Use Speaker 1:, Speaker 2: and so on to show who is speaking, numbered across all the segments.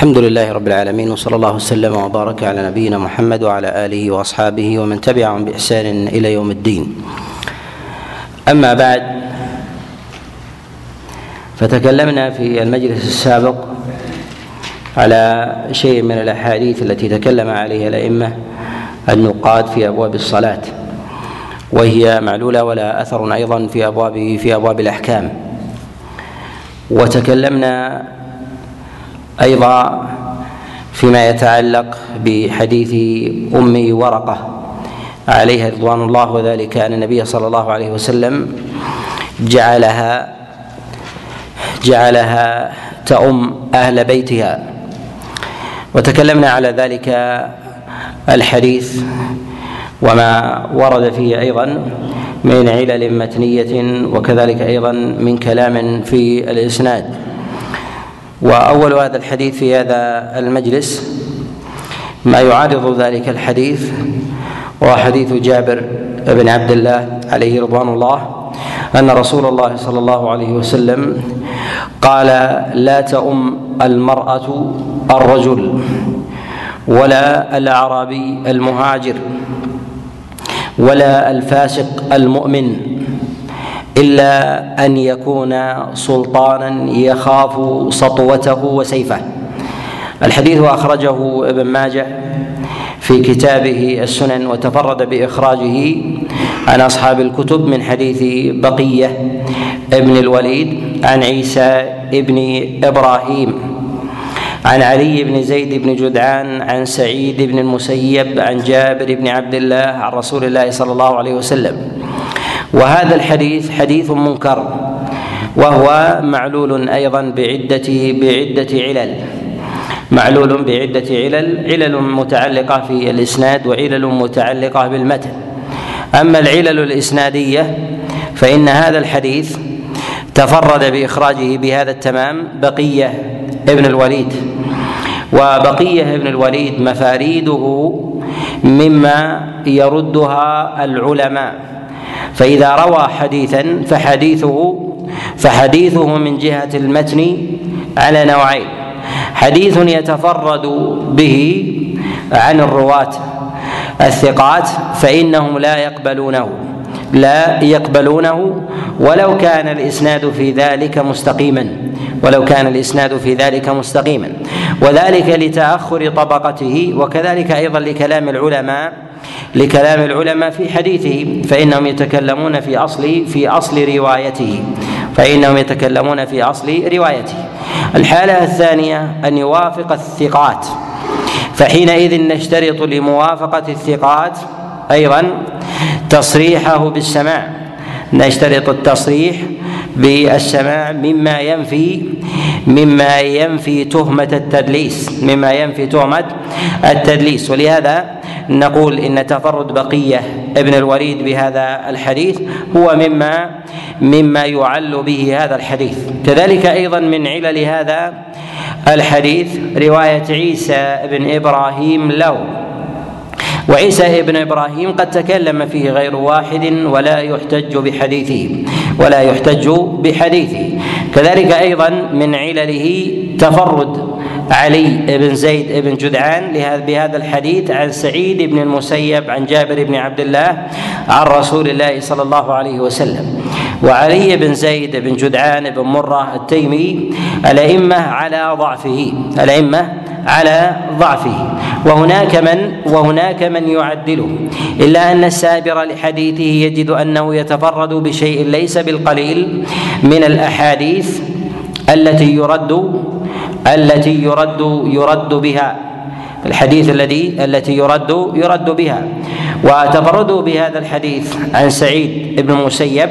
Speaker 1: الحمد لله رب العالمين وصلى الله وسلم وبارك على نبينا محمد وعلى آله وأصحابه ومن تبعهم بإحسان إلى يوم الدين. أما بعد فتكلمنا في المجلس السابق على شيء من الأحاديث التي تكلم عليها الأئمة النقاد في أبواب الصلاة وهي معلولة ولا أثر أيضا في ابواب في أبواب الأحكام. وتكلمنا أيضا فيما يتعلق بحديث أم ورقة. عليها رضوان الله وذلك أن النبي صلى الله عليه وسلم جعلها جعلها تؤم أهل بيتها. وتكلمنا على ذلك الحديث وما ورد فيه أيضا من علل متنية وكذلك أيضا من كلام في الإسناد. وأول هذا الحديث في هذا المجلس ما يعارض ذلك الحديث وهو حديث جابر بن عبد الله عليه رضوان الله أن رسول الله صلى الله عليه وسلم قال لا تؤم المرأة الرجل ولا الأعرابي المهاجر ولا الفاسق المؤمن إلا أن يكون سلطانا يخاف سطوته وسيفه. الحديث أخرجه ابن ماجه في كتابه السنن وتفرد بإخراجه عن أصحاب الكتب من حديث بقية ابن الوليد عن عيسى ابن إبراهيم عن علي بن زيد بن جدعان عن سعيد بن المسيب عن جابر بن عبد الله عن رسول الله صلى الله عليه وسلم. وهذا الحديث حديث منكر وهو معلول أيضا بعده بعدة علل. معلول بعدة علل علل متعلقة في الإسناد وعلل متعلقة بالمتن. أما العلل الإسنادية فإن هذا الحديث تفرد بإخراجه بهذا التمام بقية ابن الوليد. وبقية ابن الوليد مفاريده مما يردها العلماء. فإذا روى حديثا فحديثه فحديثه من جهة المتن على نوعين. حديث يتفرد به عن الرواة الثقات فإنهم لا يقبلونه لا يقبلونه ولو كان الإسناد في ذلك مستقيما ولو كان الإسناد في ذلك مستقيما. وذلك لتأخر طبقته وكذلك أيضا لكلام العلماء لكلام العلماء في حديثه فإنهم يتكلمون في أصل في أصل روايته فإنهم يتكلمون في أصل روايته. الحالة الثانية أن يوافق الثقات. فحينئذ نشترط لموافقة الثقات أيضا تصريحه بالسماع. نشترط التصريح بالسماع مما ينفي مما ينفي تهمة التدليس مما ينفي تهمة التدليس. ولهذا نقول إن تفرد بقية ابن الوليد بهذا الحديث هو مما مما يعل به هذا الحديث. كذلك أيضا من علل هذا الحديث رواية عيسى بن إبراهيم له. وعيسى ابن إبراهيم قد تكلم فيه غير واحد ولا يحتج بحديثه ولا يحتج بحديثه. كذلك أيضا من علله تفرد علي بن زيد بن جدعان بهذا الحديث عن سعيد بن المسيب عن جابر بن عبد الله عن رسول الله صلى الله عليه وسلم. وعلي بن زيد بن جدعان بن مرة التيمي الأئمة على ضعفه الأئمة على ضعفه. وهناك من وهناك من يعدله. إلا أن السابر لحديثه يجد أنه يتفرد بشيء ليس بالقليل من الأحاديث التي يرد التي يرد يرد بها الحديث الذي التي يرد يرد بها. وتفرده بهذا الحديث عن سعيد بن المسيب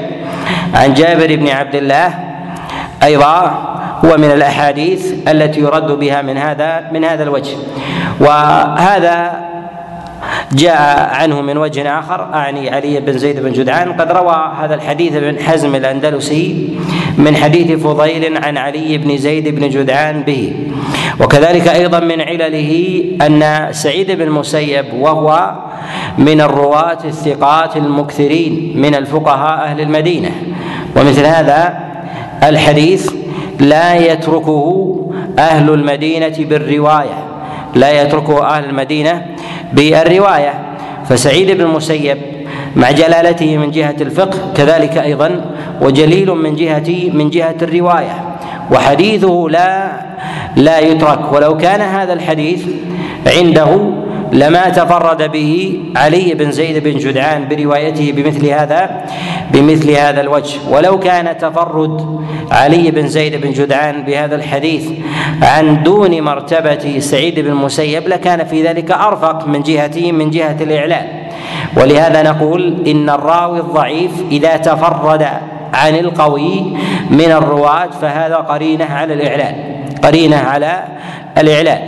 Speaker 1: عن جابر بن عبد الله أيضا هو من الأحاديث التي يرد بها من هذا من هذا الوجه. وهذا جاء عنه من وجه آخر أعني علي بن زيد بن جدعان. قد روى هذا الحديث ابن حزم الأندلسي من حديث فضيل عن علي بن زيد بن جدعان به. وكذلك أيضا من علله أن سعيد بن المسيب وهو من الرواة الثقات المكثرين من الفقهاء أهل المدينة. ومثل هذا الحديث لا يتركه أهل المدينة بالرواية. لا يتركه أهل المدينة بالرواية. فسعيد بن المسيب مع جلالته من جهة الفقه كذلك أيضا وجليل من جهة من جهة الرواية. وحديثه لا لا يترك. ولو كان هذا الحديث عنده لما تفرد به علي بن زيد بن جدعان بروايته بمثل هذا بمثل هذا الوجه. ولو كان تفرد علي بن زيد بن جدعان بهذا الحديث عن دون مرتبة سعيد بن المسيب لكان في ذلك أرفق من جهة من جهة الإعلان. ولهذا نقول إن الراوي الضعيف إذا تفرد عن القوي من الرواة فهذا قرينة على الإعلان. قرينة على الإعلان.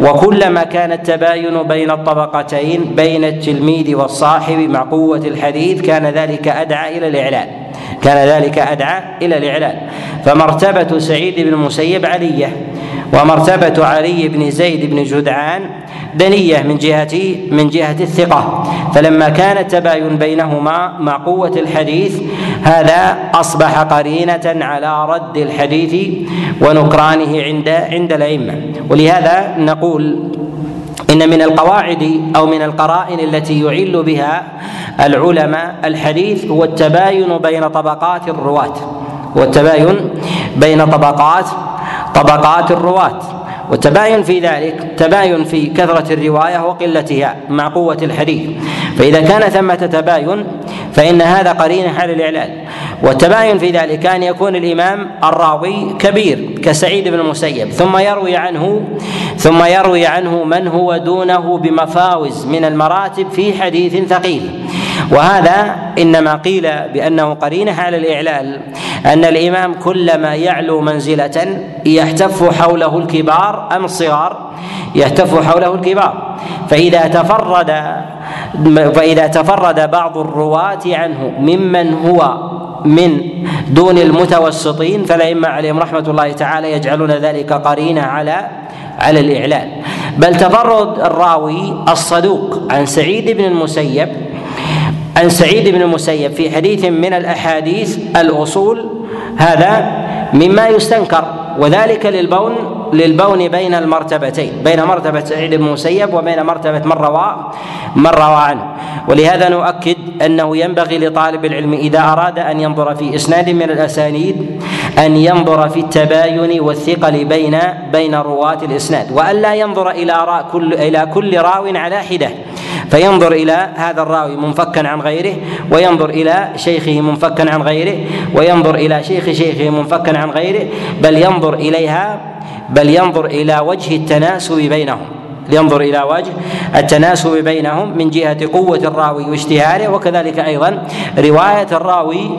Speaker 1: وكلما كان التباين بين الطبقتين بين التلميذ والصاحب مع قوة الحديث كان ذلك أدعى إلى الإعلان. كان ذلك أدعى إلى الإعلان. فمرتبة سعيد بن المسيب علية. ومرتبة علي بن زيد بن جدعان دنية من جهة من جهة الثقة. فلما كان التباين بينهما مع قوة الحديث هذا أصبح قرينة على رد الحديث ونكرانه عند عند الأئمة. ولهذا نقول إن من القواعد أو من القرائن التي يعل بها العلماء الحديث هو التباين بين طبقات الرواة. والتباين بين طبقات طبقات الرواة. والتباين في ذلك تباين في كثرة الرواية وقلتها مع قوة الحديث. فإذا كان ثمة تباين فإن هذا قرينة على الإعلان. والتباين في ذلك أن يكون الإمام الراوي كبير كسعيد بن المسيب. ثم يروي عنه ثم يروي عنه من هو دونه بمفاوز من المراتب في حديث ثقيل. وهذا إنما قيل بأنه قرينه على الاعلال أن الإمام كلما يعلو منزلة يحتف حوله الكبار أم الصغار يهتف حوله الكبار. فإذا تفرد فإذا تفرد بعض الرواة عنه ممن هو من دون المتوسطين فالأئمة عليهم رحمة الله تعالى يجعلون ذلك قرينة على على الإعلان. بل تفرد الراوي الصدوق عن سعيد بن المسيب عن سعيد بن المسيب في حديث من الأحاديث الأصول هذا مما يستنكر وذلك للبون للبون بين المرتبتين بين مرتبة سعيد بن المسيب وبين مرتبة من روى من روى عنه. ولهذا نؤكد أنه ينبغي لطالب العلم إذا أراد أن ينظر في إسناد من الأسانيد أن ينظر في التباين والثقل بين بين رواة الإسناد وألا ينظر إلى كل إلى كل راو على حدة. فينظر إلى هذا الراوي منفكا عن غيره وينظر إلى شيخه منفكا عن غيره وينظر إلى شيخ شيخه منفكا عن غيره بل ينظر إليها بل ينظر إلى وجه التناسب بينهم. ينظر إلى وجه التناسب بينهم من جهة قوة الراوي واشتهاره وكذلك أيضا رواية الراوي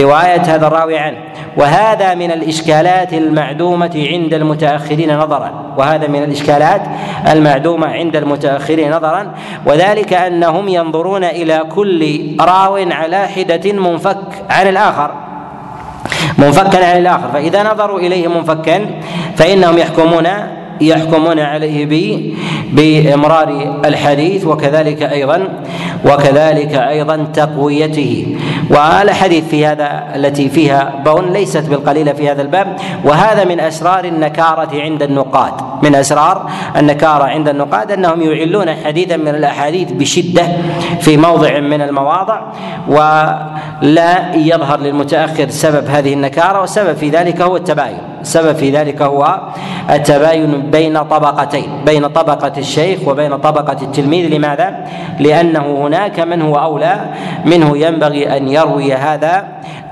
Speaker 1: رواية هذا الراوي عنه وهذا من الإشكالات المعدومة عند المتأخرين نظرا وهذا من الإشكالات المعدومة عند المتأخرين نظرا وذلك أنهم ينظرون إلى كل راو على حدة منفك عن الآخر منفكا عن الآخر فإذا نظروا إليه منفكا فإنهم يحكمون يحكمون عليه بإمرار الحديث وكذلك أيضا وكذلك أيضا تقويته. والاحاديث في هذا التي فيها بون ليست بالقليلة في هذا الباب. وهذا من أسرار النكارة عند النقاد. من أسرار النكارة عند النقاد أنهم يعلون حديثا من الأحاديث بشدة في موضع من المواضع ولا يظهر للمتأخر سبب هذه النكارة والسبب في ذلك هو التباين. السبب في ذلك هو التباين بين طبقتين بين طبقة الشيخ وبين طبقة التلميذ لماذا؟ لأنه هناك من هو أولى منه ينبغي أن يروي هذا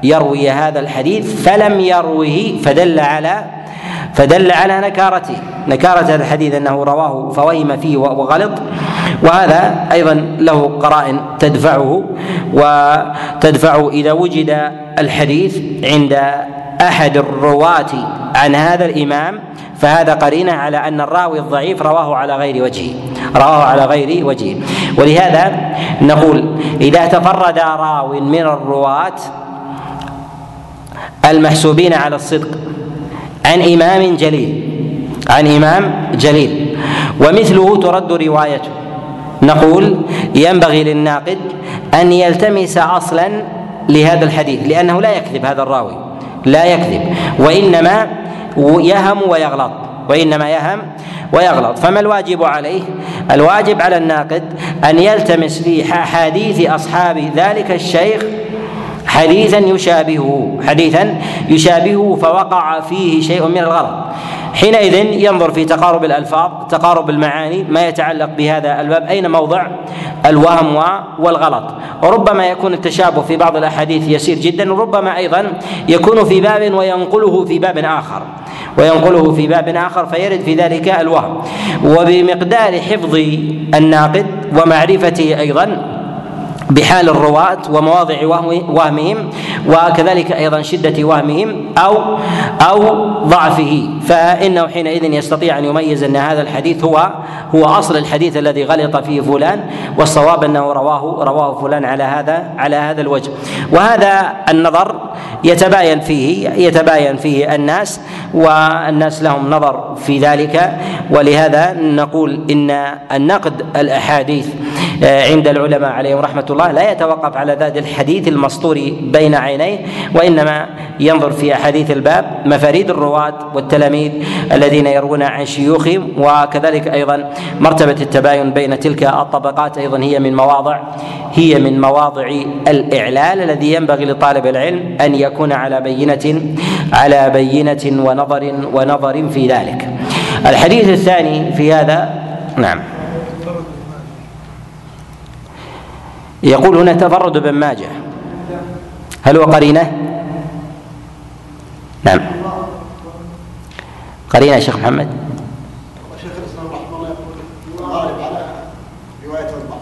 Speaker 1: يروي هذا الحديث فلم يروه فدل على فدل على نكارته نكارة هذا الحديث أنه رواه فوهم فيه وغلط. وهذا أيضا له قرائن تدفعه وتدفعه إذا وجد الحديث عند أحد الرواة عن هذا الإمام فهذا قرينة على أن الراوي الضعيف رواه على غير وجهه. رواه على غير وجهه. ولهذا نقول إذا تفرد راو من الرواة المحسوبين على الصدق عن إمام جليل. عن إمام جليل. ومثله ترد روايته. نقول ينبغي للناقد أن يلتمس أصلا لهذا الحديث لأنه لا يكذب هذا الراوي. لا يكذب. وإنما يهم ويغلط. وإنما يهم ويغلط. فما الواجب عليه؟ الواجب على الناقد أن يلتمس في أحاديث أصحاب ذلك الشيخ حديثا يشابهه حديثا يشابهه فوقع فيه شيء من الغلط. حينئذ ينظر في تقارب الألفاظ تقارب المعاني ما يتعلق بهذا الباب أين موضع الوهم والغلط. وربما يكون التشابه في بعض الأحاديث يسير جدا وربما أيضا يكون في باب وينقله في باب آخر. وينقله في باب آخر فيرد في ذلك الوهم. وبمقدار حفظ الناقد ومعرفته أيضا بحال الرواة ومواضع وهمهم وكذلك أيضا شدة وهمهم أو أو ضعفه. فإنه حينئذ يستطيع أن يميز أن هذا الحديث هو هو أصل الحديث الذي غلط فيه فلان والصواب أنه رواه رواه فلان على هذا على هذا الوجه. وهذا النظر يتباين فيه يتباين فيه الناس والناس لهم نظر في ذلك. ولهذا نقول إن النقد الأحاديث عند العلماء عليهم رحمة الله. لا يتوقف على ذات الحديث المسطور بين عينيه وإنما ينظر في أحاديث الباب مفاريد الرواة والتلاميذ الذين يروون عن شيوخهم وكذلك أيضا مرتبة التباين بين تلك الطبقات أيضا هي من مواضع هي من مواضع الإعلال الذي ينبغي لطالب العلم أن يكون على بينة على بينة ونظر ونظر في ذلك. الحديث الثاني في هذا نعم. يقول هنا تفرد ابن ماجه. هل هو قرينة؟ نعم. قرينة يا شيخ محمد. شيخ الإسلام رحمه الله يقول الغالب على رواية الضعف.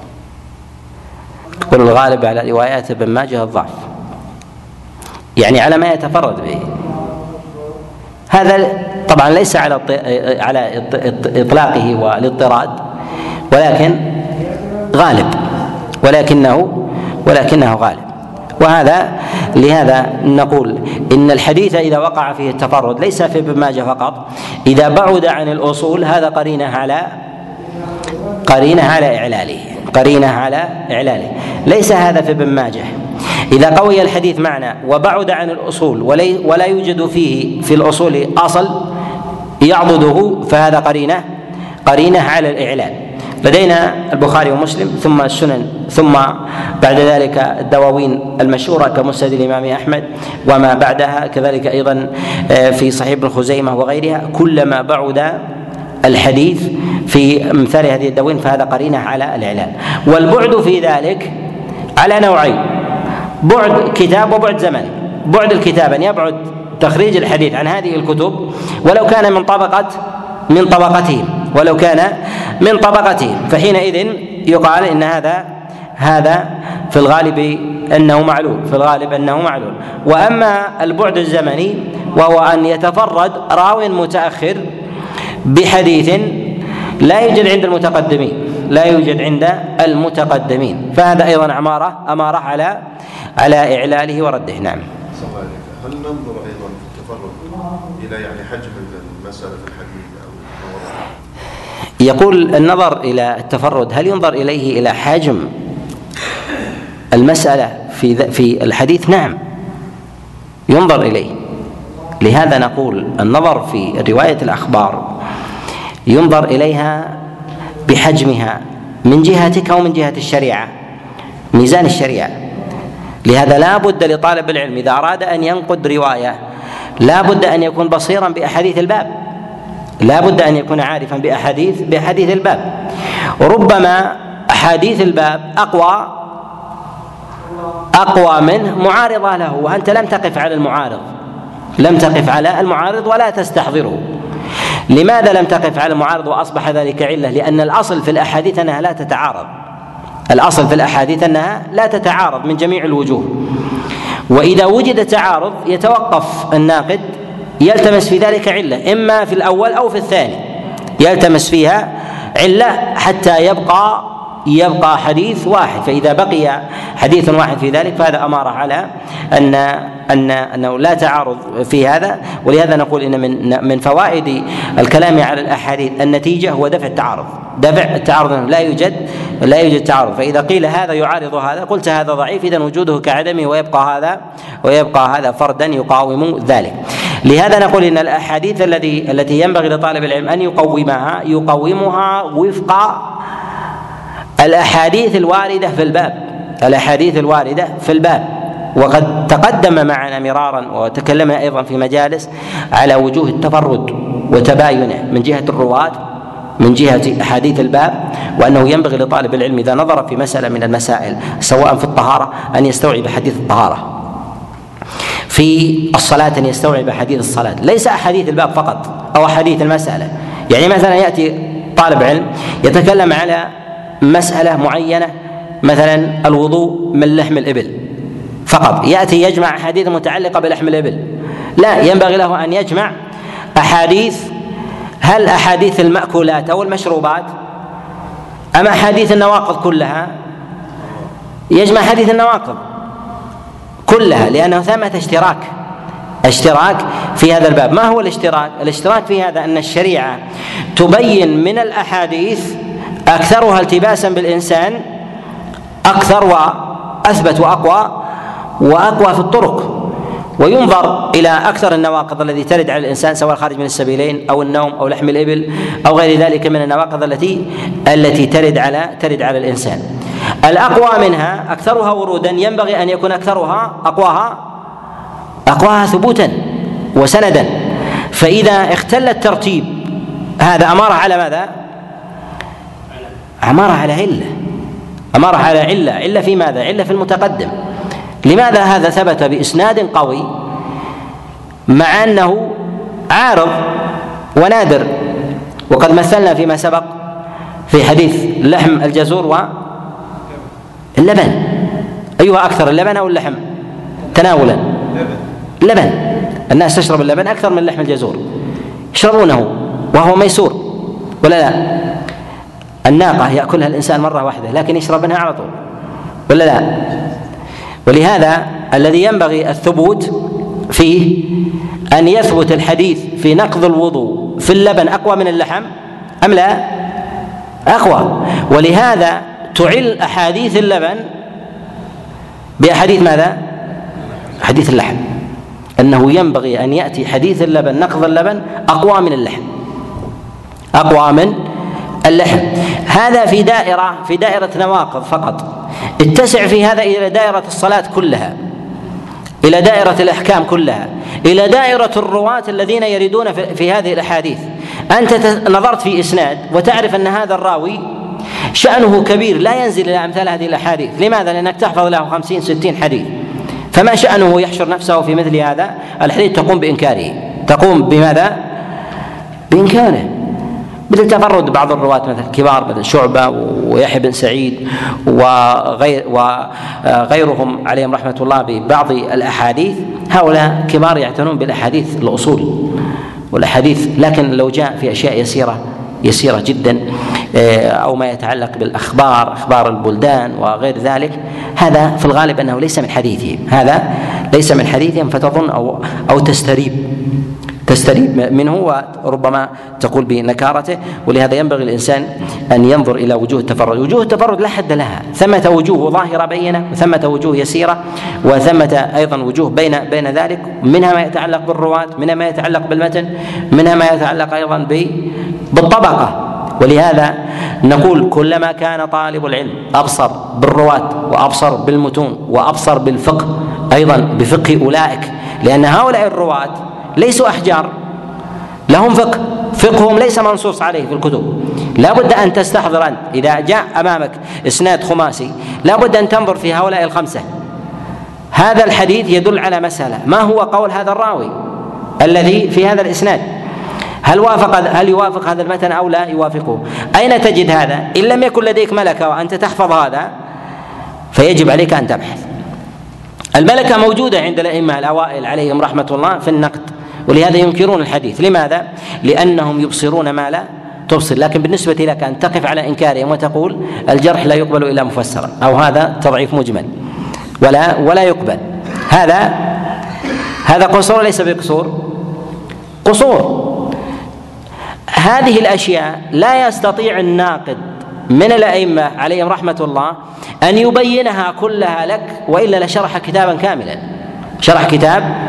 Speaker 1: يقول الغالب على روايات ابن ماجه الضعف. يعني على ما يتفرد به. هذا طبعا ليس على على إطلاقه والاضطراد ولكن غالب. ولكنه ولكنه غالب. وهذا لهذا نقول إن الحديث إذا وقع فيه التفرد ليس في ابن ماجه فقط. إذا بعد عن الأصول هذا قرينة على قرينة على إعلاله. قرينة على إعلاله. ليس هذا في ابن ماجه إذا قوي الحديث معنا وبعد عن الأصول ولا يوجد فيه في الأصول أصل يعضده فهذا قرينه قرينة على الإعلان. لدينا البخاري ومسلم ثم السنن ثم بعد ذلك الدواوين المشهورة كمسند الإمام أحمد وما بعدها كذلك أيضا آه، في صحيح ابن خزيمة وغيرها كلما بعد الحديث في أمثال هذه الدواوين فهذا قرينة على الإعلان. والبعد في ذلك على نوعين. بعد كتاب وبعد زمن. بعد الكتاب أن يبعد تخريج الحديث عن هذه الكتب ولو كان من طبقه من طبقتهم. ولو كان من طبقتهم فحينئذ يقال إن هذا هذا في الغالب أنه معلول في الغالب أنه معلول. وأما البعد الزمني وهو أن يتفرد راو متأخر بحديث لا يوجد عند المتقدمين لا يوجد عند المتقدمين. فهذا أيضا اماره اماره على على إعلاله ورده. نعم.
Speaker 2: هل ننظر أيضا في التفرد إلى يعني حجم المسألة
Speaker 1: يقول النظر إلى التفرد هل ينظر إليه إلى حجم المسألة في في الحديث نعم ينظر إليه. لهذا نقول النظر في رواية الأخبار ينظر إليها بحجمها من جهتك ومن جهة الشريعة ميزان الشريعة. لهذا لا بد لطالب العلم إذا أراد أن ينقد رواية لا بد أن يكون بصيرا بأحاديث الباب. لا بد أن يكون عارفا بأحاديث بأحاديث الباب وربما أحاديث الباب أقوى أقوى منه معارضة له وأنت لم تقف على المعارض لم تقف على المعارض ولا تستحضره لماذا لم تقف على المعارض وأصبح ذلك علة؟ لأن الأصل في الأحاديث أنها لا تتعارض. الأصل في الأحاديث أنها لا تتعارض من جميع الوجوه. وإذا وجد تعارض يتوقف الناقد يلتمس في ذلك علة إما في الأول أو في الثاني. يلتمس فيها علة حتى يبقى يبقى حديث واحد. فإذا بقي حديث واحد في ذلك فهذا أمارة على أن أن أنه لا تعارض في هذا. ولهذا نقول إن من من فوائد الكلام على الأحاديث النتيجة هو دفع التعارض. دفع التعارض لا يوجد لا يوجد تعارض. فإذا قيل هذا يعارض هذا قلت هذا ضعيف اذا وجوده كعدمه ويبقى هذا ويبقى هذا فردا يقاوم ذلك. لهذا نقول إن الأحاديث الذي التي ينبغي لطالب العلم أن يقومها يقومها وفق الأحاديث الواردة في الباب. الأحاديث الواردة في الباب. وقد تقدم معنا مرارا وتكلمنا أيضا في مجالس على وجوه التفرد وتباينه من جهة الرواة من جهة أحاديث الباب وأنه ينبغي لطالب العلم إذا نظر في مسألة من المسائل سواء في الطهارة أن يستوعب حديث الطهارة. في الصلاة أن يستوعب أحاديث الصلاة. ليس أحاديث الباب فقط أو أحاديث المسألة. يعني مثلا يأتي طالب علم يتكلم على مسألة معينة مثلا الوضوء من لحم الإبل. فقط يأتي يجمع أحاديث متعلقة بلحم الإبل. لا ينبغي له أن يجمع أحاديث. هل أحاديث المأكولات أو المشروبات؟ أم أحاديث النواقض كلها؟ يجمع حديث النواقض. كلها لأنه ثمة اشتراك. اشتراك في هذا الباب. ما هو الاشتراك؟ الاشتراك في هذا أن الشريعة تبين من الأحاديث أكثرها التباسا بالإنسان أكثر وأثبت وأقوى وأقوى في الطرق وينظر إلى أكثر النواقض التي ترد على الإنسان سواء خارج من السبيلين أو النوم أو لحم الإبل أو غير ذلك من النواقض التي التي ترد على ترد على الإنسان. الأقوى منها أكثرها ورودا ينبغي أن يكون أكثرها أقواها أقواها ثبوتا وسندا. فإذا اختل الترتيب هذا أمارة على ماذا؟ أمارة على علة. أمارة على علة. علة في ماذا؟ علة في المتقدم. لماذا هذا ثبت بإسناد قوي؟ مع أنه عارض ونادر. وقد مثلنا فيما سبق في حديث لحم الجزور واللبن أيها أكثر اللبن أو اللحم؟ تناولا. لبن الناس تشرب اللبن أكثر من لحم الجزور. يشربونه وهو ميسور ولا لا؟ الناقة يأكلها الإنسان مرة واحدة لكن يشرب منها على طول ولا لا؟ ولهذا الذي ينبغي الثبوت فيه أن يثبت الحديث في نقض الوضوء في اللبن أقوى من اللحم أم لا؟ أقوى. ولهذا تعل أحاديث اللبن بأحاديث ماذا؟ حديث اللحم. أنه ينبغي أن يأتي حديث اللبن نقض اللبن أقوى من اللحم. أقوى من اللحم. هذا في دائرة في دائرة نواقض فقط. اتسع في هذا إلى دائرة الصلاة كلها إلى دائرة الأحكام كلها إلى دائرة الرواة الذين يريدون في هذه الأحاديث. أنت نظرت في إسناد وتعرف أن هذا الراوي شأنه كبير لا ينزل إلى أمثال هذه الأحاديث. لماذا؟ لأنك تحفظ له خمسين ستين حديث. فما شأنه يحشر نفسه في مثل هذا؟ الحديث تقوم بإنكاره. تقوم بماذا؟ بإنكاره. مثل تفرد بعض الرواة مثل كبار مثل شعبة ويحيى بن سعيد وغير وغيرهم عليهم رحمة الله ببعض الأحاديث. هؤلاء كبار يعتنون بالأحاديث الأصول والأحاديث لكن لو جاء في أشياء يسيرة يسيرة جدا. آه، أو ما يتعلق بالأخبار أخبار البلدان وغير ذلك هذا في الغالب أنه ليس من حديثهم. هذا ليس من حديثهم فتظن أو أو تستريب تستريب منه وربما تقول بنكارته ولهذا ينبغي الإنسان أن ينظر إلى وجوه التفرد، وجوه التفرد لا حد لها، ثمة وجوه ظاهرة بينة وثمة وجوه يسيرة وثمة أيضا وجوه بين بين ذلك. منها ما يتعلق بالرواة، منها ما يتعلق بالمتن، منها ما يتعلق أيضا بالطبقة. ولهذا نقول كلما كان طالب العلم أبصر بالرواة وأبصر بالمتون وأبصر بالفقه أيضا بفقه أولئك لأن هؤلاء الرواة ليسوا أحجار لهم فقه فقههم ليس منصوص عليه في الكتب. لا بد أن تستحضر أنت إذا جاء أمامك إسناد خماسي لا بد أن تنظر في هؤلاء الخمسة. هذا الحديث يدل على مسألة ما هو قول هذا الراوي الذي في هذا الإسناد؟ هل وافق هل يوافق هذا المتن أو لا يوافقه؟ أين تجد هذا؟ إن لم يكن لديك ملكة وأنت تحفظ هذا فيجب عليك أن تبحث. الملكة موجودة عند الأئمة الأوائل عليهم رحمة الله في النقد ولهذا ينكرون الحديث لماذا؟ لأنهم يبصرون ما لا تبصر لكن بالنسبة لك أن تقف على إنكارهم وتقول الجرح لا يقبل إلا مفسرا أو هذا تضعيف مجمل ولا ولا يقبل هذا هذا قصور ليس بقصور قصور هذه الأشياء لا يستطيع الناقد من الأئمة عليهم رحمة الله أن يبينها كلها لك وإلا لشرح كتابا كاملا. شرح كتاب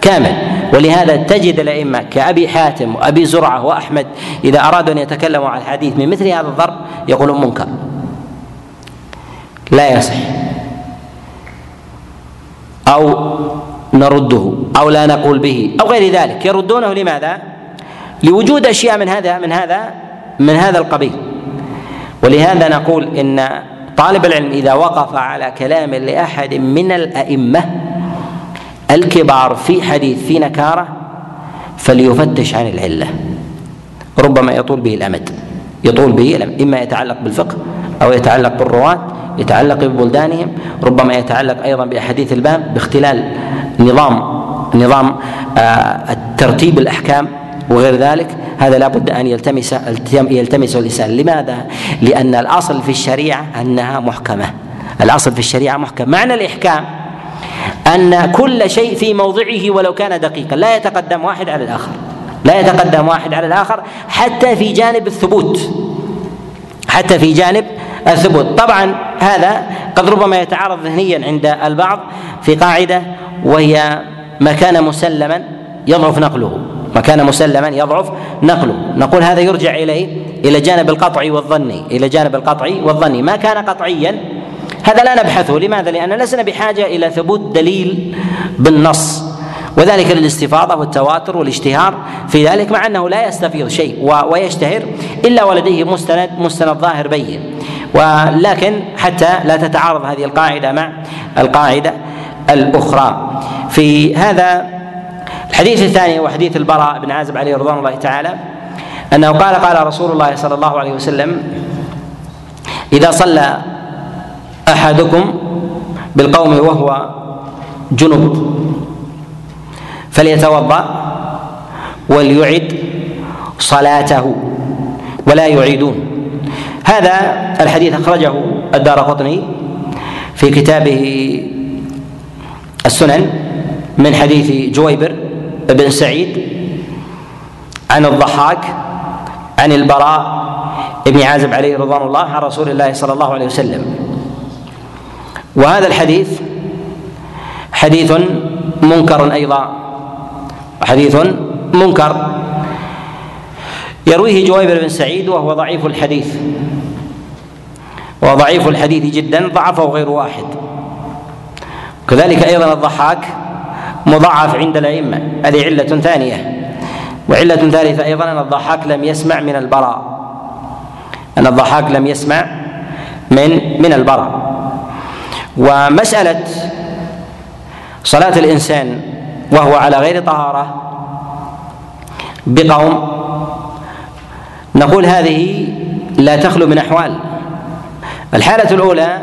Speaker 1: كامل. ولهذا تجد الأئمة كأبي حاتم وأبي زرعة وأحمد إذا أرادوا أن يتكلموا عن الحديث من مثل هذا الضرب يقولون منكر. لا يصح. أو نرده أو لا نقول به أو غير ذلك. يردونه لماذا؟ لوجود أشياء من هذا من هذا من هذا القبيل. ولهذا نقول إن طالب العلم إذا وقف على كلام لأحد من الأئمة الكبار في حديث في نكارة فليفتش عن العلة. ربما يطول به الأمد. يطول به الأمد. إما يتعلق بالفقه أو يتعلق بالرواة يتعلق ببلدانهم ربما يتعلق أيضا بأحاديث الباب باختلال نظام نظام آه، ترتيب الأحكام وغير ذلك هذا لابد أن يلتمس يلتمسه الانسان لماذا؟ لأن الأصل في الشريعة أنها محكمة. الأصل في الشريعة محكم معنى الإحكام أن كل شيء في موضعه ولو كان دقيقا. لا يتقدم واحد على الآخر. لا يتقدم واحد على الآخر حتى في جانب الثبوت. حتى في جانب الثبوت. طبعا هذا قد ربما يتعارض ذهنيا عند البعض في قاعدة وهي ما كان مسلما يضعف نقله. ما كان مسلما يضعف نقله. نقول هذا يرجع إليه إلى جانب القطعي والظني إلى جانب القطعي والظني ما كان قطعيا هذا لا نبحثه لماذا؟ لأن لسنا بحاجة إلى ثبوت دليل بالنص. وذلك للاستفاضة والتواتر والاشتهار. في ذلك مع أنه لا يستفيض شيء ويشتهر إلا ولديه مستند مستند ظاهر بين. ولكن حتى لا تتعارض هذه القاعدة مع القاعدة الأخرى. في هذا الحديث الثاني هو حديث البراء بن عازب عليه رضوان الله تعالى أنه قال قال رسول الله صلى الله عليه وسلم إذا صلى أحدكم بالقوم وهو جنب فليتوضأ وليعد صلاته ولا يعيدون. هذا الحديث أخرجه الدار قطني في كتابه السنن من حديث جويبر بن سعيد عن الضحاك عن البراء بن عازب عليه رضوان الله عن رسول الله صلى الله عليه وسلم. وهذا الحديث حديث منكر أيضا حديث منكر. يرويه جويبر بن سعيد وهو ضعيف الحديث. وضعيف الحديث جدا ضعفه غير واحد. كذلك أيضا الضحاك مضاعف عند الأئمة. هذه علة ثانية. وعلة ثالثة أيضا أن الضحاك لم يسمع من البراء. أن الضحاك لم يسمع من من البراء. ومسألة صلاة الإنسان وهو على غير طهارة بقوم نقول هذه لا تخلو من أحوال. الحالة الأولى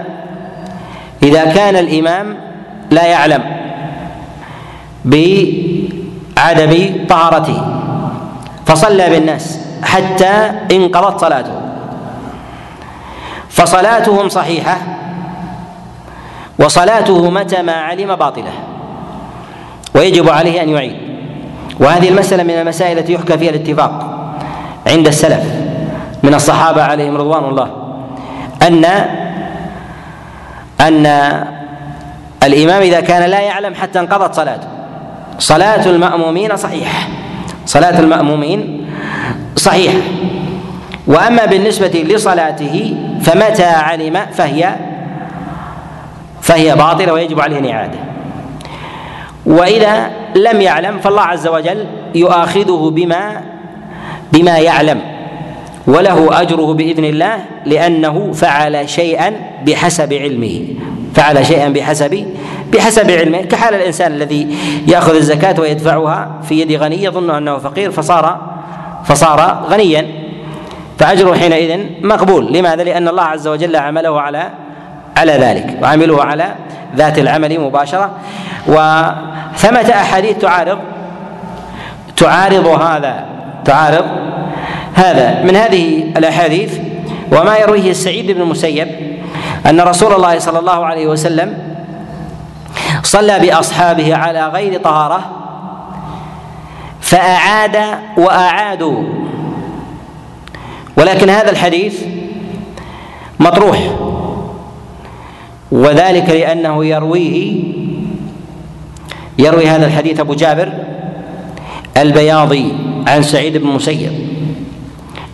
Speaker 1: إذا كان الإمام لا يعلم بعدم طهارته فصلى بالناس حتى انقضت صلاته. فصلاتهم صحيحة وصلاته متى ما علم باطله. ويجب عليه أن يعيد. وهذه المسألة من المسائل التي يحكى فيها الاتفاق عند السلف من الصحابة عليهم رضوان الله ان أن الإمام إذا كان لا يعلم حتى انقضت صلاته. صلاة المأمومين صحيحة صلاة المأمومين صحيحة وأما بالنسبة لصلاته فمتى علم فهي فهي باطلة ويجب عليه الإعادة وإذا لم يعلم فالله عز وجل يؤاخذه بما بما يعلم وله أجره بإذن الله لأنه فعل شيئا بحسب علمه. فعل شيئا بحسب بحسب علمه كحال الإنسان الذي يأخذ الزكاة ويدفعها في يد غني يظن أنه فقير فصار فصار غنيا. فأجره حينئذ مقبول. لماذا؟ لأن الله عز وجل عمله على على ذلك وعمله على ذات العمل مباشرة. وثمة أحاديث تعارض تعارض هذا تعارض هذا. من هذه الأحاديث وما يرويه السعيد بن المسيب أن رسول الله صلى الله عليه وسلم صلى بأصحابه على غير طهارة فأعاد واعادوا ولكن هذا الحديث مطروح. وذلك لأنه يرويه يروي هذا الحديث أبو جابر البياضي عن سعيد بن المسيب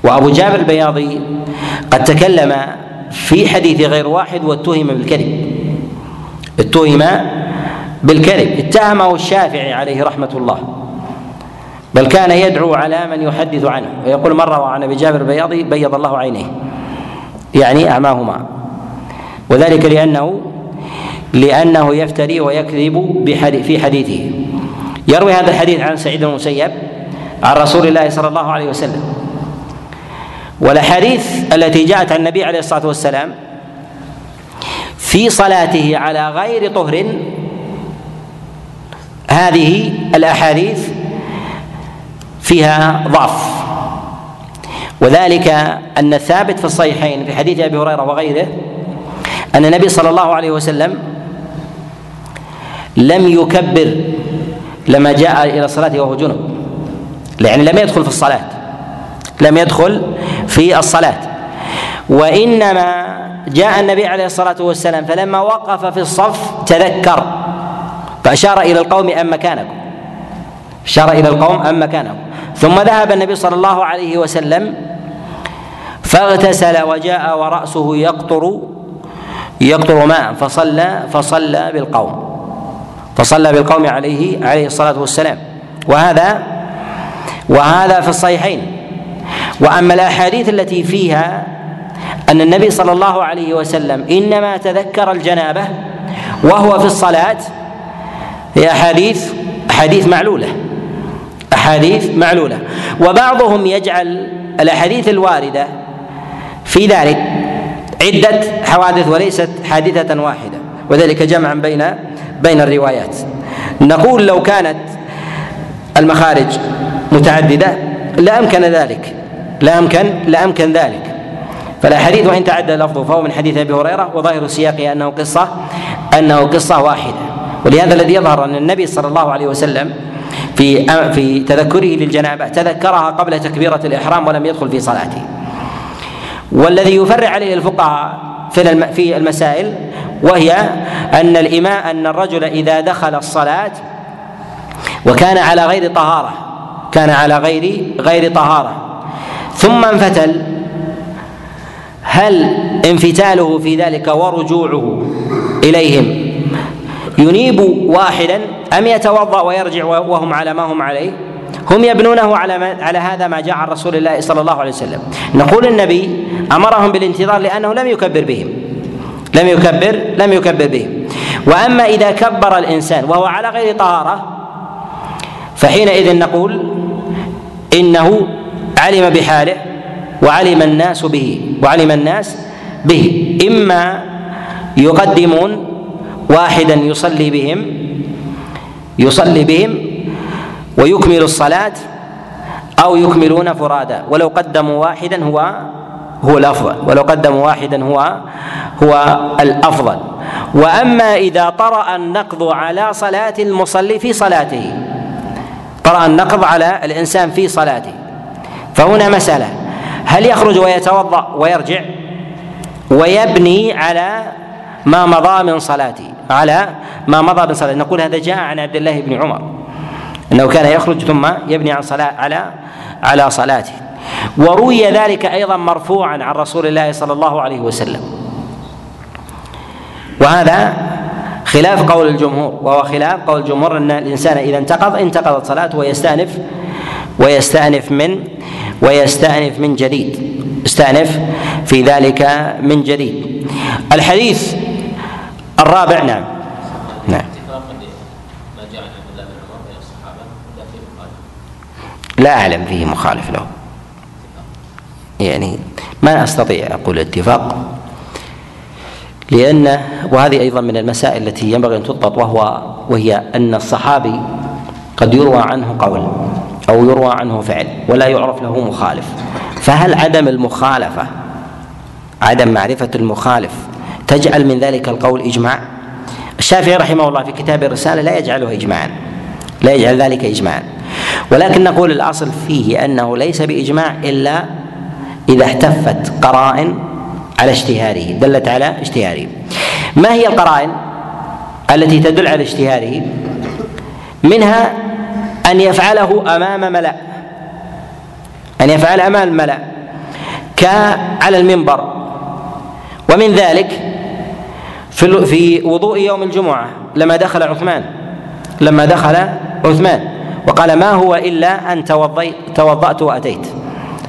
Speaker 1: وأبو جابر البياضي قد تكلم في حديث غير واحد واتهم بالكذب. اتهم بالكذب اتهمه الشافعي عليه رحمة الله. بل كان يدعو على من يحدث عنه. ويقول مرة عن أبي جابر البياضي بيض الله عينيه. يعني أعماهما وذلك لأنه لأنه يفتري ويكذب في حديثه. يروي هذا الحديث عن سعيد المسيب عن رسول الله صلى الله عليه وسلم. والأحاديث التي جاءت عن النبي عليه الصلاة والسلام في صلاته على غير طهر هذه الأحاديث فيها ضعف. وذلك أن الثابت في الصحيحين في حديث أبي هريرة وغيره أن النبي صلى الله عليه وسلم لم يكبر لما جاء إلى الصلاة وهو جنب. يعني لم يدخل في الصلاة. لم يدخل في الصلاة. وإنما جاء النبي عليه الصلاة والسلام فلما وقف في الصف تذكر. فأشار إلى القوم أم مكانكم؟ أشار إلى القوم أم مكانهم ثم ذهب النبي صلى الله عليه وسلم فاغتسل وجاء ورأسه يقطر يقطر ماء فصلى فصلى بالقوم فصلى بالقوم عليه عليه الصلاة والسلام. وهذا وهذا في الصحيحين. وأما الأحاديث التي فيها أن النبي صلى الله عليه وسلم إنما تذكر الجنابة وهو في الصلاة هي احاديث أحاديث معلولة. أحاديث معلولة. وبعضهم يجعل الأحاديث الواردة في ذلك عدة حوادث وليست حادثة واحدة. وذلك جمعا بين بين الروايات. نقول لو كانت المخارج متعددة لامكن ذلك. لامكن لامكن ذلك. فالأحاديث وإن تعدى لفظه فهو من حديث أبي هريرة وظاهر سياقه أنه قصه أنه قصة واحدة. ولهذا الذي يظهر أن النبي صلى الله عليه وسلم في في تذكره للجنابة تذكرها قبل تكبيرة الإحرام ولم يدخل في صلاته. والذي يفرع عليه الفقهاء في في المسائل وهي أن الإماء أن الرجل إذا دخل الصلاة وكان على غير طهارة كان على غير غير طهارة. ثم انفتل. هل انفتاله في ذلك ورجوعه إليهم ينيب واحدا أم يتوضأ ويرجع وهم على ما هم عليه؟ هم يبنونه على ما على هذا ما جاء عن رسول الله صلى الله عليه وسلم. نقول النبي أمرهم بالانتظار لأنه لم يكبر بهم. لم يكبر لم يكبر بهم. وأما إذا كبر الإنسان وهو على غير طهارة فحينئذ نقول إنه علم بحاله وعلم الناس به وعلم الناس به. إما يقدمون واحدا يصلي بهم يصلي بهم ويكمل الصلاة أو يكملون فرادا. ولو قدموا واحدا هو هو الأفضل. ولو قدموا واحدا هو هو الأفضل. وأما إذا طرأ النقض على صلاة المصلي في صلاته طرأ النقض على الإنسان في صلاته فهنا مسألة. هل يخرج ويتوضأ ويرجع ويبني على ما مضى من صلاته على ما مضى من صلاته نقول هذا جاء عن عبد الله بن عمر. إنه كان يخرج ثم يبني عن صلاة على على صلاته. وروي ذلك أيضا مرفوعا عن رسول الله صلى الله عليه وسلم. وهذا خلاف قول الجمهور. وهو خلاف قول الجمهور أن الإنسان إذا انتقض انتقضت صلاته ويستأنف ويستأنف من ويستأنف من جديد. استأنف في ذلك من جديد. الحديث الرابع نعم. نعم. لا أعلم فيه مخالف له. يعني ما أستطيع أقول اتفاق لأن وهذه أيضا من المسائل التي ينبغي أن تضبط وهو وهي أن الصحابي قد يروى عنه قول أو يروى عنه فعل ولا يعرف له مخالف. فهل عدم المخالفة عدم معرفة المخالف تجعل من ذلك القول إجماع؟ الشافعي رحمه الله في كتاب الرسالة لا يجعله إجماعا لا يجعل ذلك إجماعا. ولكن نقول الأصل فيه أنه ليس بإجماع إلا إذا احتفت قرائن على اشتهاره دلت على اشتهاره. ما هي القرائن التي تدل على اشتهاره؟ منها أن يفعله أمام ملأ أن يفعل أمام الملأ كعلى المنبر. ومن ذلك في في وضوء يوم الجمعة لما دخل عثمان. لما دخل عثمان. وقال ما هو إلا أن توضيت توضأت وأتيت.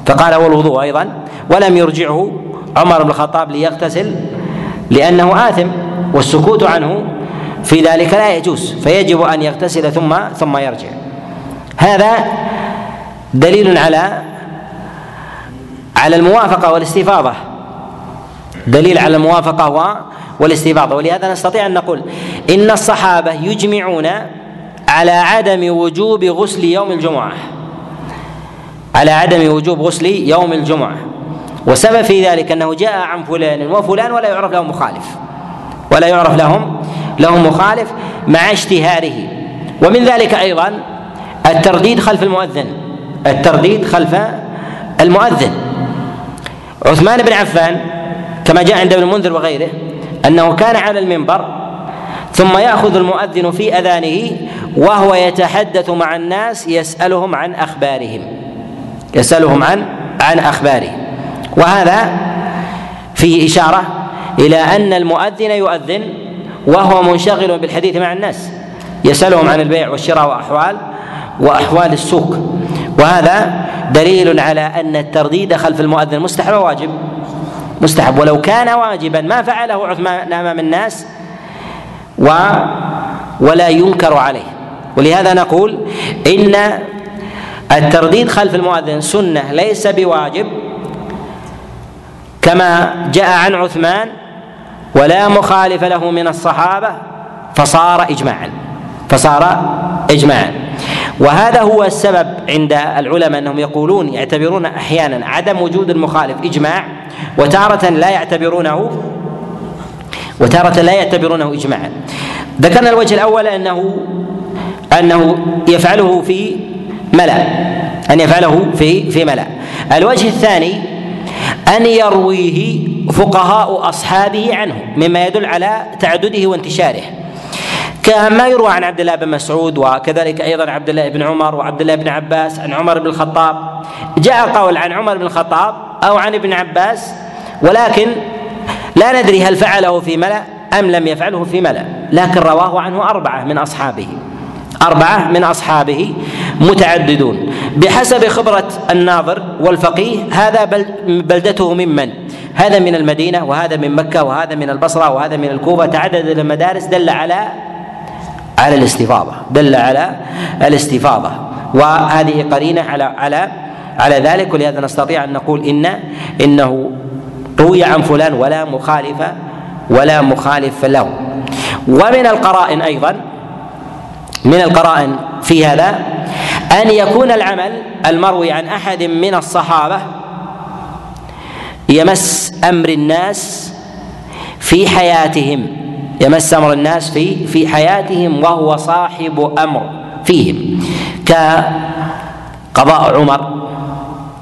Speaker 1: فقال هو الوضوء أيضا. ولم يرجعه عمر بن الخطاب ليغتسل لأنه آثم والسكوت عنه في ذلك لا يجوز فيجب أن يغتسل ثم ثم يرجع. هذا دليل على على الموافقة والاستفاضة دليل على الموافقة والاستفاضة. ولهذا نستطيع أن نقول إن الصحابة يجمعون على عدم وجوب غسل يوم الجمعة. على عدم وجوب غسل يوم الجمعة. وسبب في ذلك أنه جاء عن فلان وفلان ولا يعرف لهم مخالف. ولا يعرف لهم لهم مخالف مع اشتهاره. ومن ذلك أيضا الترديد خلف المؤذن. الترديد خلف المؤذن. عثمان بن عفان كما جاء عند ابن المنذر وغيره أنه كان على المنبر ثم يأخذ المؤذن في أذانه وهو يتحدث مع الناس يسألهم عن أخبارهم. يسألهم عن عن اخبارهم وهذا فيه إشارة إلى أن المؤذن يؤذن وهو منشغل بالحديث مع الناس. يسألهم عن البيع والشراء وأحوال وأحوال السوق. وهذا دليل على أن الترديد خلف المؤذن مستحب واجب مستحب. ولو كان واجبا ما فعله عثمان امام الناس و ولا ينكر عليه. ولهذا نقول إن الترديد خلف المؤذن سنة ليس بواجب كما جاء عن عثمان ولا مخالف له من الصحابة فصار اجماعا فصار اجماعا. وهذا هو السبب عند العلماء أنهم يقولون يعتبرون أحيانا عدم وجود المخالف إجماع وتارة لا يعتبرونه وتارة لا يعتبرونه إجماعا. ذكرنا الوجه الأول أنه أنه يفعله في ملأ أن يفعله في في ملأ. الوجه الثاني أن يرويه فقهاء أصحابه عنه مما يدل على تعدده وانتشاره. كما يروى عن عبد الله بن مسعود وكذلك أيضا عبد الله بن عمر وعبد الله بن عباس عن عمر بن الخطاب. جاء قول عن عمر بن الخطاب أو عن ابن عباس ولكن لا ندري هل فعله في ملأ أم لم يفعله في ملأ لكن رواه عنه أربعة من أصحابه. أربعة من أصحابه متعددون. بحسب خبرة الناظر والفقيه هذا بلدته ممن هذا من المدينة وهذا من مكة وهذا من البصرة وهذا من الكوفة. تعدد المدارس دل على على الاستفاضة دل على الاستفاضة. وهذه قرينة على على على ذلك ولهذا نستطيع أن نقول إن إنه روي عن فلان ولا مخالف ولا مخالف له. ومن القرائن أيضا من القرائن في هذا أن يكون العمل المروي عن أحد من الصحابة يمس أمر الناس في حياتهم. يمس أمر الناس في في حياتهم وهو صاحب أمر فيهم. كقضاء عمر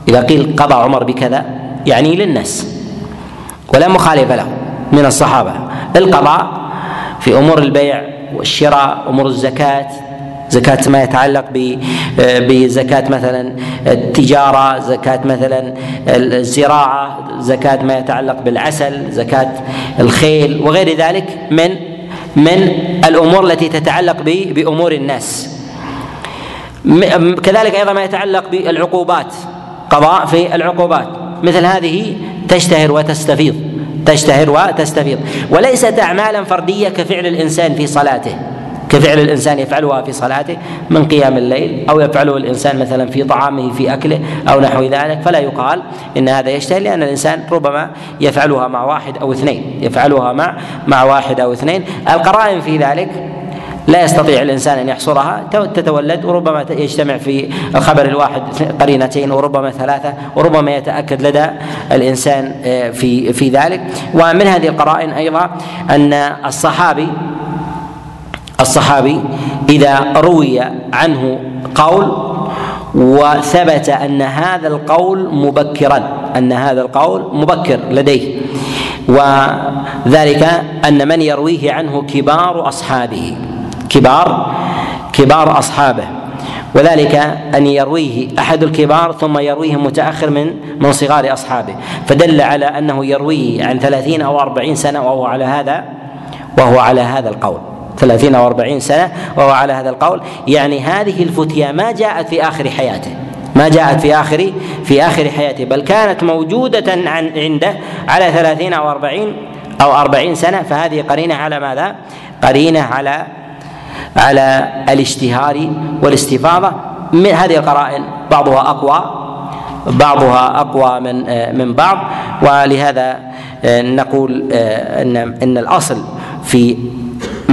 Speaker 1: إذا قيل قضى عمر بكذا يعني للناس ولا مخالف له من الصحابة. القضاء في أمور البيع والشراء أمور الزكاة زكاة ما يتعلق بزكاة مثلا التجارة زكاة مثلا الزراعة زكاة ما يتعلق بالعسل زكاة الخيل وغير ذلك من من الأمور التي تتعلق بأمور الناس. كذلك أيضا ما يتعلق بالعقوبات قضاء في العقوبات. مثل هذه تشتهر وتستفيض تشتهر وتستفيض. وليست أعمالا فردية كفعل الإنسان في صلاته. كفعل الإنسان يفعلها في صلاته من قيام الليل أو يفعله الإنسان مثلا في طعامه في أكله أو نحو ذلك. فلا يقال إن هذا يشتهي لأن الإنسان ربما يفعلها مع واحد أو اثنين يفعلها مع مع واحد أو اثنين. القرائن في ذلك لا يستطيع الإنسان أن يحصرها. تتولد وربما يجتمع في الخبر الواحد قرينتين وربما ثلاثة وربما يتأكد لدى الإنسان آه، في في ذلك. ومن هذه القرائن أيضا أن الصحابي الصحابي إذا روي عنه قول وثبت أن هذا القول مبكرا أن هذا القول مبكر لديه. وذلك أن من يرويه عنه كبار أصحابه كبار كبار أصحابه. وذلك أن يرويه أحد الكبار ثم يرويه متأخر من من صغار أصحابه. فدل على أنه يرويه عن ثلاثين أو أربعين سنة وهو على هذا وهو على هذا القول. ثلاثين أو أربعين سنة وهو على هذا القول. يعني هذه الفتيا ما جاءت في آخر حياته ما جاءت في آخر في آخر حياته بل كانت موجودة عن عنده على ثلاثين أو أربعين أو أربعين سنة. فهذه قرينة على ماذا؟ قرينة على على الاشتهار والاستفاضة. من هذه القرائن بعضها أقوى بعضها أقوى من من بعض. ولهذا نقول إن إن الأصل في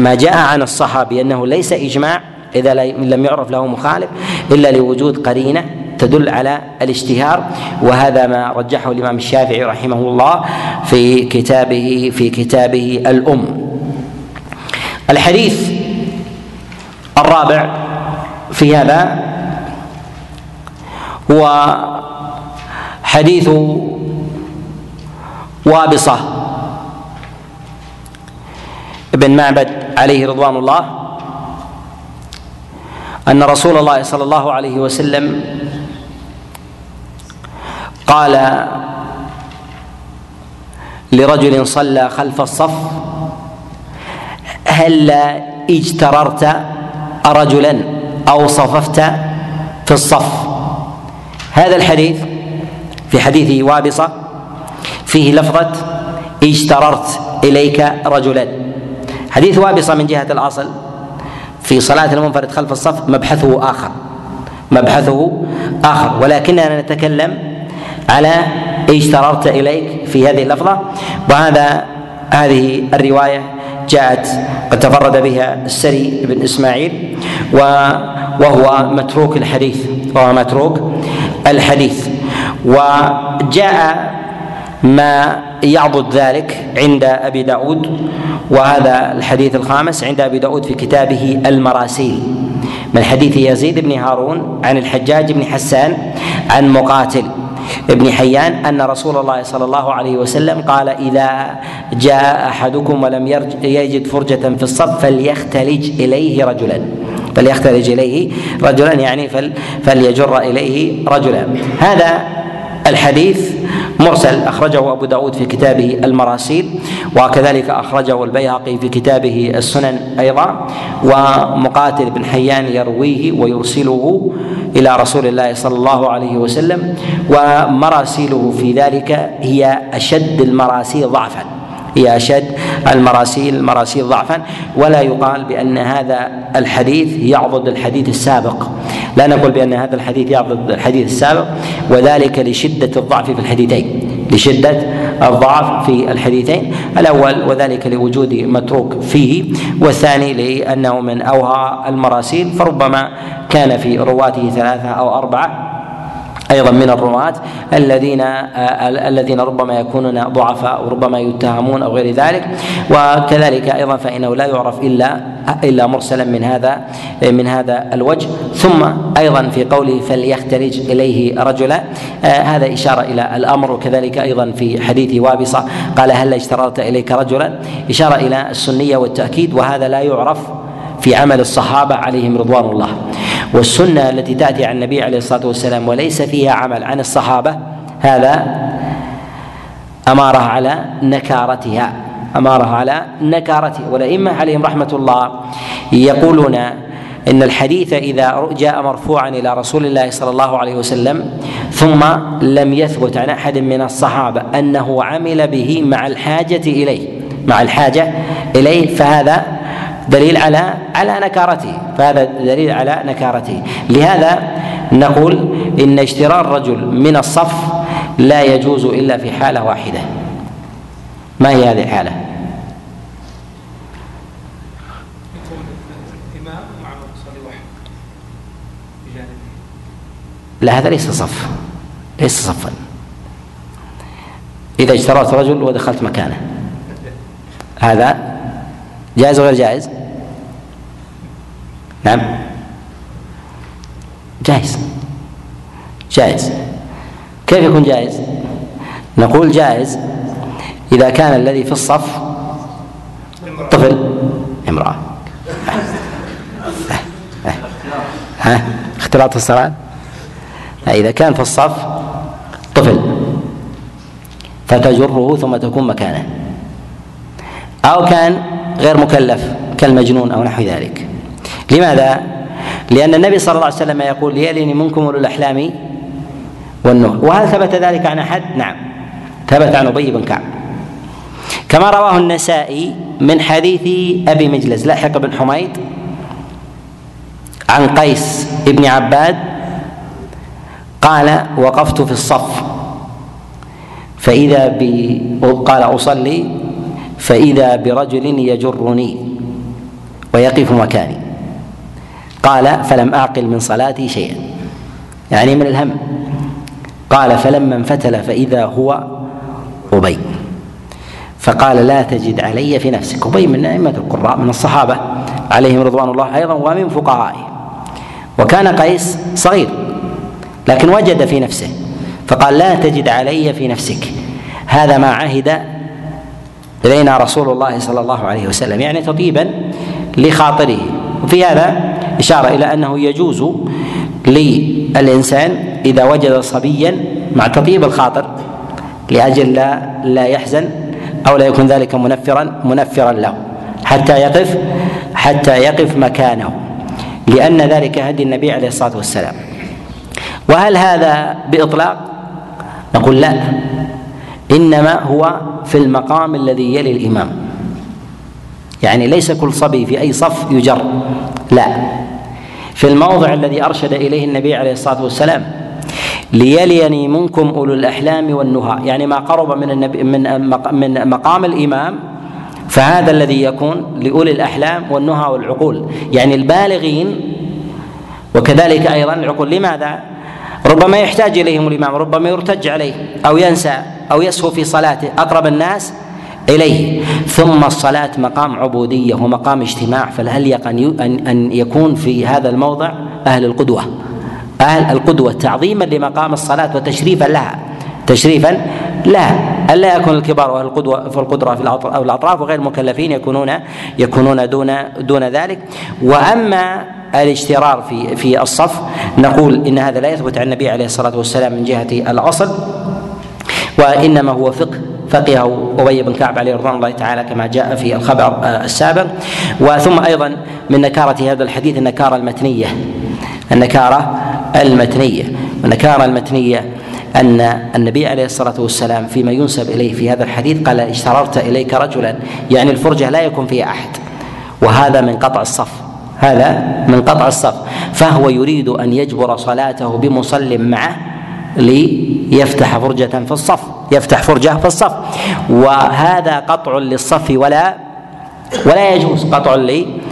Speaker 1: ما جاء عن الصحابي أنه ليس إجماع إذا لم يعرف له مخالف إلا لوجود قرينة تدل على الاشتهار وهذا ما رجحه الإمام الشافعي رحمه الله في كتابه في كتابه الأم. الحديث الرابع في هذا هو حديث وابصة. ابن معبد عليه رضوان الله أن رسول الله صلى الله عليه وسلم قال لرجل صلى خلف الصف هل اجتررت رجلا أو صففت في الصف؟ هذا الحديث في حديث وابصة فيه لفظة اجتررت إليك رجلا. حديث وابصة من جهة الأصل. في صلاة المنفرد خلف الصف مبحثه آخر. مبحثه آخر. ولكننا نتكلم على اشتررت إليك في هذه اللفظة. وهذا هذه الرواية جاءت قد تفرد بها السري بن إسماعيل. وهو متروك الحديث. وهو متروك الحديث. وجاء ما يعضد ذلك عند أبي داود وهذا الحديث الخامس عند أبي داود في كتابه المراسيل. من حديث يزيد بن هارون عن الحجاج بن حسان عن مقاتل ابن حيان أن رسول الله صلى الله عليه وسلم قال إذا جاء أحدكم ولم يجد فرجة في الصف فليختلج إليه رجلا. فليختلج إليه رجلا يعني فليجر إليه رجلا. هذا الحديث مرسل أخرجه أبو داود في كتابه المراسيل وكذلك أخرجه البيهقي في كتابه السنن أيضا ومقاتل بن حيان يرويه ويرسله إلى رسول الله صلى الله عليه وسلم ومراسيله في ذلك هي أشد المراسيل ضعفا. هي أشد المراسيل مراسيل ضعفا. ولا يقال بأن هذا الحديث يعضد الحديث السابق. لا نقول بأن هذا الحديث يعضد الحديث السابق وذلك لشدة الضعف في الحديثين. لشدة الضعف في الحديثين. الأول وذلك لوجود متروك فيه. والثاني لأنه من أوهى المراسيل فربما كان في رواته ثلاثة أو أربعة. أيضا من الرواة الذين الذين ربما يكونون ضعفاء وربما يتهمون أو غير ذلك. وكذلك أيضا فإنه لا يعرف إلا إلا مرسلا من هذا من هذا الوجه. ثم أيضا في قوله فليختلج إليه رجلا هذا إشارة إلى الأمر. وكذلك أيضا في حديث وابصة قال هل اشتررت إليك رجلا؟ إشارة إلى السنية والتأكيد وهذا لا يعرف في عمل الصحابة عليهم رضوان الله. والسنة التي تأتي عن النبي عليه الصلاة والسلام وليس فيها عمل عن الصحابة هذا أمارة على نكارتها أمارة على نكارتها والائمه عليهم رحمة الله يقولون إن الحديث إذا جاء مرفوعا إلى رسول الله صلى الله عليه وسلم ثم لم يثبت عن أحد من الصحابة أنه عمل به مع الحاجة إليه مع الحاجة إليه فهذا دليل على على نكارته فهذا دليل على نكارته. لهذا نقول إن اشترار رجل من الصف لا يجوز إلا في حالة واحدة. ما هي هذه الحالة؟ لا هذا ليس صف ليس صفا. إذا اشتريت رجل ودخلت مكانه. هذا جائز وغير جائز؟ نعم. جائز. جائز. كيف يكون جائز؟ نقول جائز إذا كان الذي في الصف طفل. امرأة. ها؟ اختلاط الصلاة؟ إذا كان في الصف طفل فتجره ثم تكون مكانه. أو كان غير مكلف كالمجنون أو نحو ذلك لماذا؟ لأن النبي صلى الله عليه وسلم يقول ليلني منكم أولو الأحلام والنهى وهل ثبت ذلك عن أحد؟ نعم ثبت عن أبي بن كعب كما رواه النسائي من حديث أبي مجلس لاحق بن حميد عن قيس بن عباد قال وقفت في الصف فإذا ب قال أصلي فإذا برجل يجرني ويقف مكاني. قال فلم أعقل من صلاتي شيئا. يعني من الهم. قال فلما انفتل فإذا هو أبي. فقال لا تجد علي في نفسك. أبي من أئمة القراء من الصحابة عليهم رضوان الله أيضا ومن فقهائهم وكان قيس صغير لكن وجد في نفسه. فقال لا تجد علي في نفسك. هذا ما عهد الينا رسول الله صلى الله عليه وسلم يعني تطيبا لخاطره. وفي هذا إشارة إلى أنه يجوز للإنسان إذا وجد صبيا مع تطيب الخاطر لأجل لا لا يحزن أو لا يكون ذلك منفرا منفرا له حتى يقف حتى يقف مكانه لأن ذلك هدي النبي عليه الصلاة والسلام. وهل هذا بإطلاق؟ نقول لا إنما هو في المقام الذي يلي الإمام. يعني ليس كل صبي في أي صف يجر. لا. في الموضع الذي أرشد إليه النبي عليه الصلاة والسلام ليليني منكم أولو الأحلام والنهى. يعني ما قرب من النبي من من مقام الإمام فهذا الذي يكون لأولي الأحلام والنهى والعقول. يعني البالغين وكذلك أيضا العقول. لماذا؟ ربما يحتاج إليهم الإمام ربما يرتج عليه أو ينسى أو يسهو في صلاته أقرب الناس إليه. ثم الصلاة مقام عبودية ومقام اجتماع فالاليق ان أن يكون في هذا الموضع أهل القدوة؟ أهل القدوة تعظيما لمقام الصلاة وتشريفا لها. تشريفا لا الا يكون الكبار واهل القدوه في القدرة في أو الأطراف وغير المكلفين يكونون يكونون دون دون ذلك. وأما الاشترار في في الصف نقول إن هذا لا يثبت عن النبي عليه الصلاة والسلام من جهة الأصل وإنما هو فقه فقهه أبي بن كعب عليه رضوان الله تعالى كما جاء في الخبر السابق. وثم أيضا من نكارة هذا الحديث النكارة المتنية. النكارة المتنية. النكارة المتنية أن النبي عليه الصلاة والسلام فيما ينسب إليه في هذا الحديث قال اشتررت إليك رجلا. يعني الفرجة لا يكون فيها أحد. وهذا من قطع الصف. هذا من قطع الصف. فهو يريد أن يجبر صلاته بمصل معه ليفتح فرجة في الصف يفتح فرجة في الصف. وهذا قطع للصف ولا ولا يجوز قطع للصف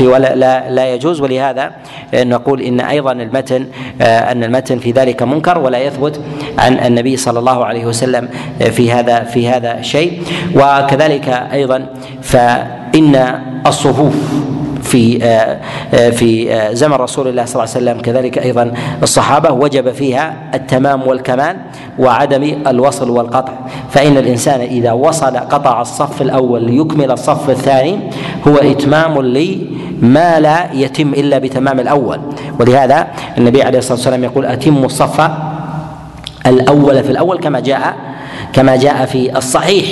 Speaker 1: ولا لا, لا يجوز. ولهذا نقول إن أيضا المتن آه، أن المتن في ذلك منكر ولا يثبت عن النبي صلى الله عليه وسلم في هذا في هذا شيء. وكذلك أيضا فإن الصفوف في آه، آه، في آه، زمن رسول الله صلى الله عليه وسلم. كذلك أيضا الصحابة وجب فيها التمام والكمال وعدم الوصل والقطع. فإن الإنسان إذا وصل قطع الصف الأول ليكمل الصف الثاني هو إتمام لما لا يتم إلا بتمام الأول. ولهذا النبي عليه الصلاة والسلام يقول أتموا الصف الأول في الأول كما جاء كما جاء في الصحيح.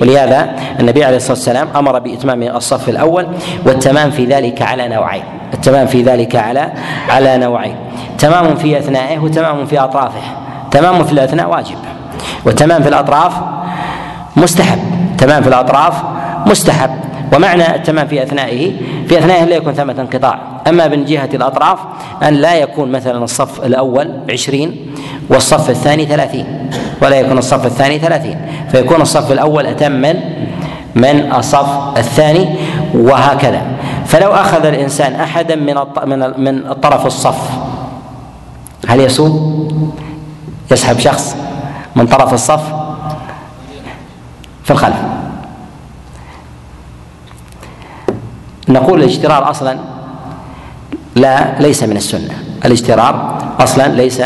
Speaker 1: ولهذا النبي عليه الصلاة والسلام أمر بإتمام الصف الأول والتمام في ذلك على نوعين. التمام في ذلك على على نوعين. تمام في أثنائه وتمام في أطرافه. تمام في الأثناء واجب. والتمام في الأطراف مستحب. تمام في الأطراف مستحب. ومعنى التمام في أثنائه في أثنائه لا يكون ثمة انقطاع. أما من جهة الأطراف أن لا يكون مثلا الصف الأول عشرين والصف الثاني ثلاثين. ولا يكون الصف الثاني ثلاثين. فيكون الصف الأول أتم من؟ من الصف الثاني وهكذا. فلو أخذ الإنسان أحدا من من من طرف الصف هل يسوء؟ يسحب شخص من طرف الصف في الخلف. نقول الاجترار أصلا لا ليس من السنة. الاجترار أصلا ليس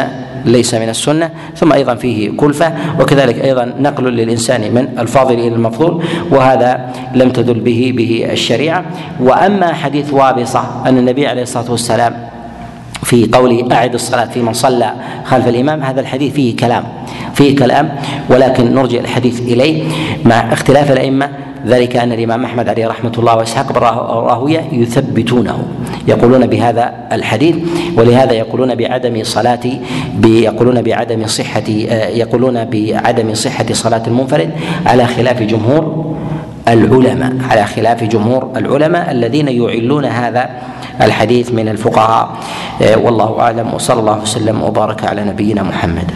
Speaker 1: ليس من السنة ثم أيضا فيه كلفة وكذلك أيضا نقل للإنسان من الفاضل إلى المفضول وهذا لم تدل به به الشريعة. وأما حديث وابصة أن النبي عليه الصلاة والسلام في قوله أعد الصلاة في من صلى خلف الإمام هذا الحديث فيه كلام فيه كلام ولكن نرجع الحديث إليه مع اختلاف الأئمة. ذلك أن الإمام أحمد عليه رحمة الله وإسحاق بن راهوية يثبتونه يقولون بهذا الحديث ولهذا يقولون بعدم صلاة يقولون بعدم صحة يقولون بعدم صحة صلاة المنفرد على خلاف جمهور العلماء على خلاف جمهور العلماء الذين يعلون هذا الحديث من الفقهاء. والله أعلم وصلى الله وسلم وبارك على نبينا محمد.